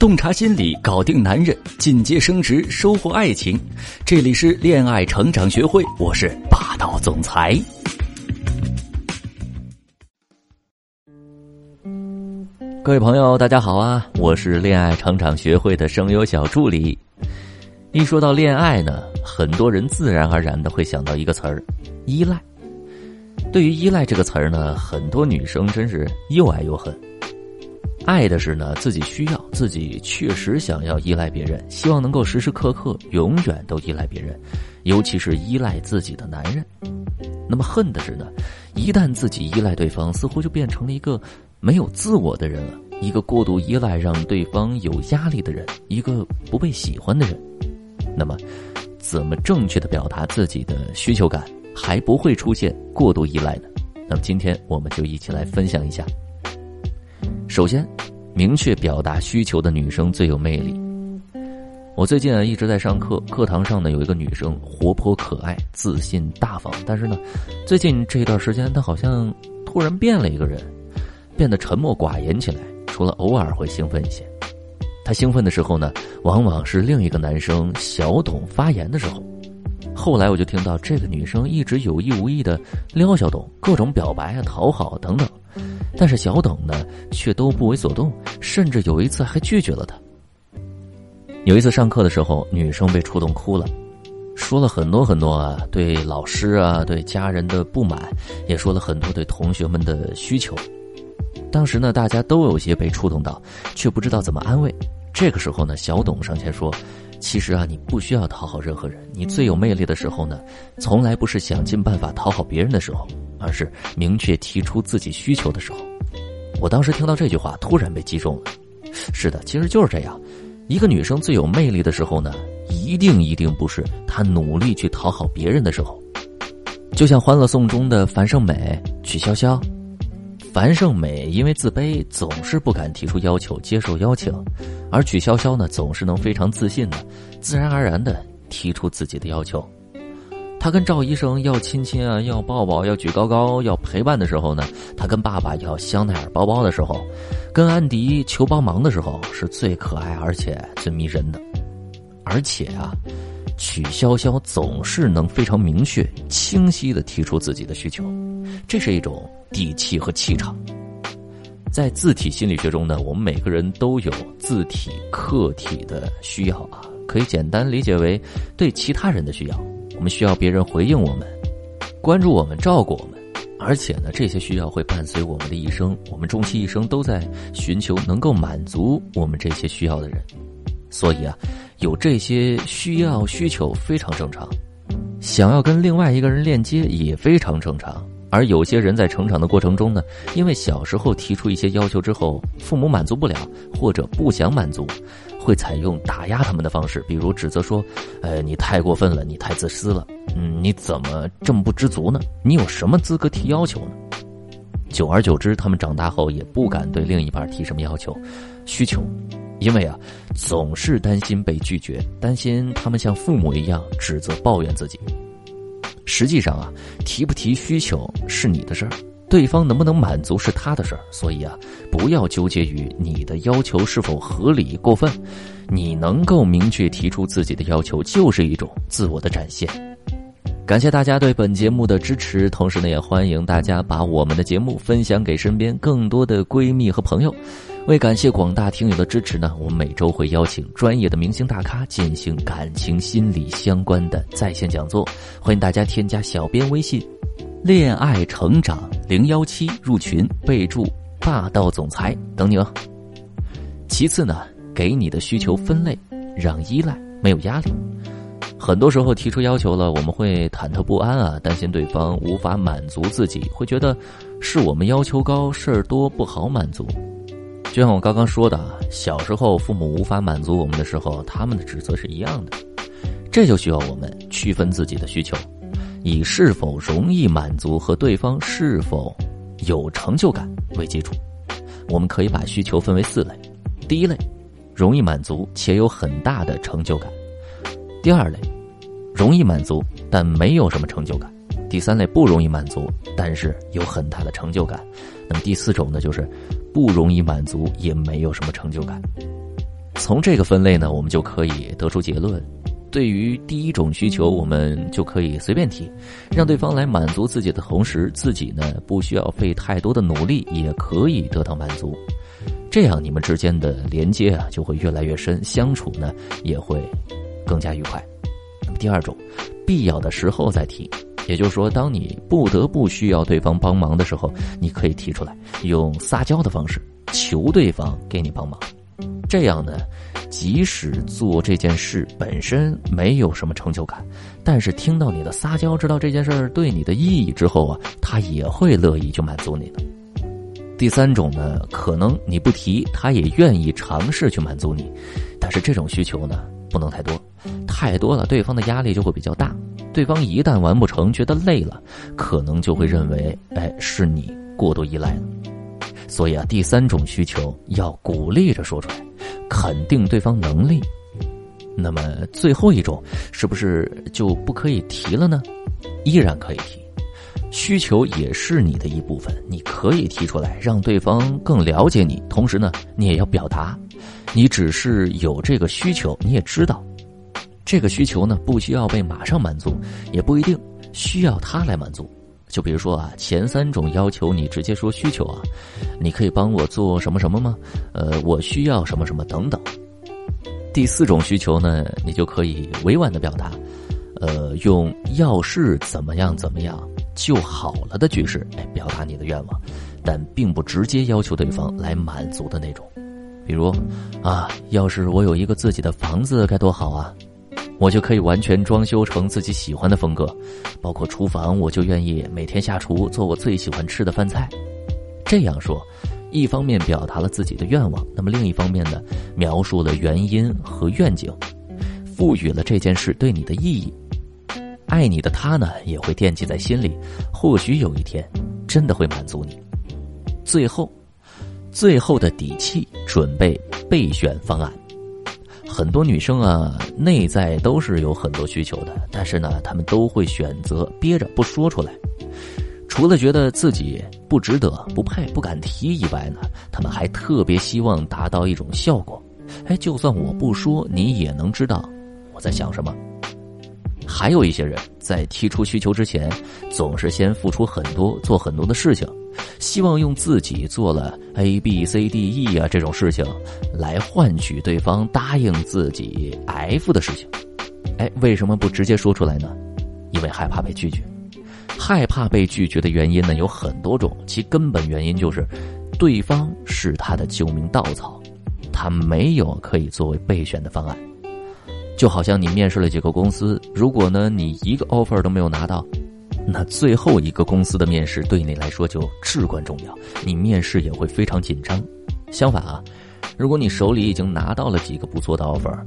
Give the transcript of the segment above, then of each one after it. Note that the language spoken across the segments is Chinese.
洞察心理，搞定男人，进阶升职，收获爱情。这里是恋爱成长学会，我是霸道总裁。各位朋友，大家好啊！我是恋爱成长学会的声优小助理。一说到恋爱呢，很多人自然而然的会想到一个词儿——依赖。对于“依赖”这个词儿呢，很多女生真是又爱又恨。爱的是呢，自己需要，自己确实想要依赖别人，希望能够时时刻刻、永远都依赖别人，尤其是依赖自己的男人。那么恨的是呢，一旦自己依赖对方，似乎就变成了一个没有自我的人了，一个过度依赖让对方有压力的人，一个不被喜欢的人。那么，怎么正确的表达自己的需求感，还不会出现过度依赖呢？那么今天我们就一起来分享一下。首先，明确表达需求的女生最有魅力。我最近啊一直在上课，课堂上呢有一个女生活泼可爱、自信大方，但是呢，最近这一段时间她好像突然变了一个人，变得沉默寡言起来，除了偶尔会兴奋一些。她兴奋的时候呢，往往是另一个男生小董发言的时候。后来我就听到这个女生一直有意无意的撩小董，各种表白啊、讨好等等。但是小董呢，却都不为所动，甚至有一次还拒绝了他。有一次上课的时候，女生被触动哭了，说了很多很多啊，对老师啊、对家人的不满，也说了很多对同学们的需求。当时呢，大家都有些被触动到，却不知道怎么安慰。这个时候呢，小董上前说：“其实啊，你不需要讨好任何人，你最有魅力的时候呢，从来不是想尽办法讨好别人的时候。”而是明确提出自己需求的时候，我当时听到这句话，突然被击中了。是的，其实就是这样。一个女生最有魅力的时候呢，一定一定不是她努力去讨好别人的时候。就像《欢乐颂》中的樊胜美、曲筱绡。樊胜美因为自卑，总是不敢提出要求、接受邀请；而曲筱绡呢，总是能非常自信的、自然而然的提出自己的要求。他跟赵医生要亲亲啊，要抱抱，要举高高，要陪伴的时候呢，他跟爸爸要香奈儿包包的时候，跟安迪求帮忙的时候，是最可爱而且最迷人的。而且啊，曲筱绡总是能非常明确、清晰的提出自己的需求，这是一种底气和气场。在自体心理学中呢，我们每个人都有自体、客体的需要啊，可以简单理解为对其他人的需要。我们需要别人回应我们，关注我们，照顾我们，而且呢，这些需要会伴随我们的一生。我们终其一生都在寻求能够满足我们这些需要的人，所以啊，有这些需要需求非常正常。想要跟另外一个人链接也非常正常。而有些人在成长的过程中呢，因为小时候提出一些要求之后，父母满足不了或者不想满足。会采用打压他们的方式，比如指责说：“呃，你太过分了，你太自私了，嗯，你怎么这么不知足呢？你有什么资格提要求呢？”久而久之，他们长大后也不敢对另一半提什么要求、需求，因为啊，总是担心被拒绝，担心他们像父母一样指责、抱怨自己。实际上啊，提不提需求是你的事儿。对方能不能满足是他的事儿，所以啊，不要纠结于你的要求是否合理过分。你能够明确提出自己的要求，就是一种自我的展现。感谢大家对本节目的支持，同时呢，也欢迎大家把我们的节目分享给身边更多的闺蜜和朋友。为感谢广大听友的支持呢，我们每周会邀请专业的明星大咖进行感情心理相关的在线讲座，欢迎大家添加小编微信。恋爱成长零幺七入群，备注霸道总裁等你哦。其次呢，给你的需求分类，让依赖没有压力。很多时候提出要求了，我们会忐忑不安啊，担心对方无法满足自己，会觉得是我们要求高，事儿多不好满足。就像我刚刚说的，小时候父母无法满足我们的时候，他们的指责是一样的。这就需要我们区分自己的需求。以是否容易满足和对方是否有成就感为基础，我们可以把需求分为四类：第一类，容易满足且有很大的成就感；第二类，容易满足但没有什么成就感；第三类，不容易满足但是有很大的成就感；那么第四种呢，就是不容易满足也没有什么成就感。从这个分类呢，我们就可以得出结论：对于第一种需求，我们就可以随便提，让对方来满足自己的同时，自己呢不需要费太多的努力，也可以得到满足。这样你们之间的连接啊就会越来越深，相处呢也会更加愉快。那么第二种，必要的时候再提，也就是说，当你不得不需要对方帮忙的时候，你可以提出来，用撒娇的方式求对方给你帮忙。这样呢，即使做这件事本身没有什么成就感，但是听到你的撒娇，知道这件事对你的意义之后啊，他也会乐意去满足你的。第三种呢，可能你不提，他也愿意尝试去满足你，但是这种需求呢，不能太多，太多了，对方的压力就会比较大。对方一旦完不成，觉得累了，可能就会认为，哎，是你过度依赖了。所以啊，第三种需求要鼓励着说出来，肯定对方能力。那么最后一种，是不是就不可以提了呢？依然可以提。需求也是你的一部分，你可以提出来，让对方更了解你。同时呢，你也要表达，你只是有这个需求，你也知道，这个需求呢不需要被马上满足，也不一定需要他来满足。就比如说啊，前三种要求你直接说需求啊，你可以帮我做什么什么吗？呃，我需要什么什么等等。第四种需求呢，你就可以委婉的表达，呃，用要是怎么样怎么样。就好了的句式来表达你的愿望，但并不直接要求对方来满足的那种。比如，啊，要是我有一个自己的房子该多好啊！我就可以完全装修成自己喜欢的风格，包括厨房，我就愿意每天下厨做我最喜欢吃的饭菜。这样说，一方面表达了自己的愿望，那么另一方面呢，描述了原因和愿景，赋予了这件事对你的意义。爱你的他呢，也会惦记在心里，或许有一天，真的会满足你。最后，最后的底气，准备备选方案。很多女生啊，内在都是有很多需求的，但是呢，她们都会选择憋着不说出来。除了觉得自己不值得、不配、不敢提以外呢，她们还特别希望达到一种效果。哎，就算我不说，你也能知道我在想什么。还有一些人在提出需求之前，总是先付出很多，做很多的事情，希望用自己做了 A B C D E 啊这种事情，来换取对方答应自己 F 的事情。哎，为什么不直接说出来呢？因为害怕被拒绝。害怕被拒绝的原因呢有很多种，其根本原因就是，对方是他的救命稻草，他没有可以作为备选的方案。就好像你面试了几个公司，如果呢你一个 offer 都没有拿到，那最后一个公司的面试对你来说就至关重要，你面试也会非常紧张。相反啊，如果你手里已经拿到了几个不错的 offer，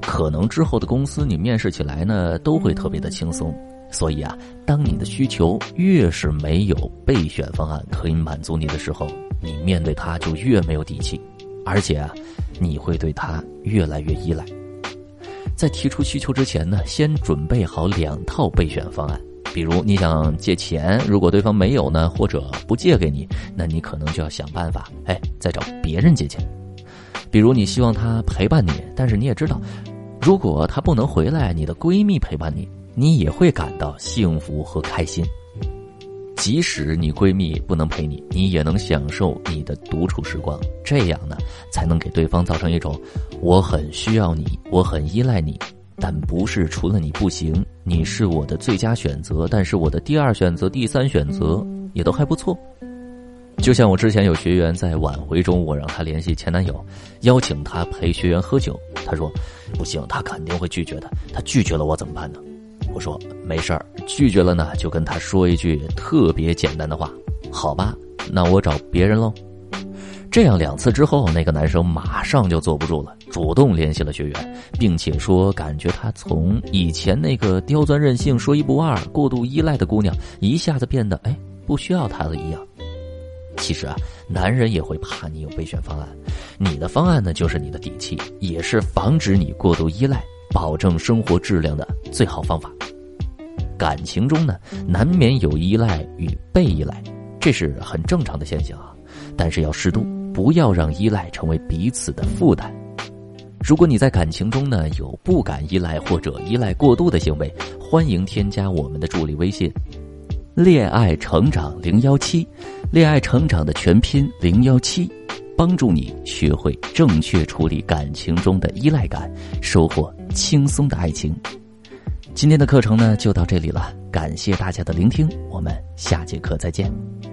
可能之后的公司你面试起来呢都会特别的轻松。所以啊，当你的需求越是没有备选方案可以满足你的时候，你面对他就越没有底气，而且啊，你会对他越来越依赖。在提出需求之前呢，先准备好两套备选方案。比如你想借钱，如果对方没有呢，或者不借给你，那你可能就要想办法，哎，再找别人借钱。比如你希望他陪伴你，但是你也知道，如果他不能回来，你的闺蜜陪伴你，你也会感到幸福和开心。即使你闺蜜不能陪你，你也能享受你的独处时光。这样呢，才能给对方造成一种我很需要你，我很依赖你，但不是除了你不行，你是我的最佳选择，但是我的第二选择、第三选择也都还不错。就像我之前有学员在挽回中，我让他联系前男友，邀请他陪学员喝酒，他说不行，他肯定会拒绝的。他拒绝了我怎么办呢？我说没事儿，拒绝了呢，就跟他说一句特别简单的话，好吧，那我找别人喽。这样两次之后，那个男生马上就坐不住了，主动联系了学员，并且说感觉他从以前那个刁钻任性、说一不二、过度依赖的姑娘，一下子变得哎不需要他了一样。其实啊，男人也会怕你有备选方案，你的方案呢就是你的底气，也是防止你过度依赖。保证生活质量的最好方法。感情中呢，难免有依赖与被依赖，这是很正常的现象啊。但是要适度，不要让依赖成为彼此的负担。如果你在感情中呢有不敢依赖或者依赖过度的行为，欢迎添加我们的助理微信“恋爱成长零幺七”，恋爱成长的全拼零幺七，帮助你学会正确处理感情中的依赖感，收获轻松的爱情。今天的课程呢就到这里了，感谢大家的聆听，我们下节课再见。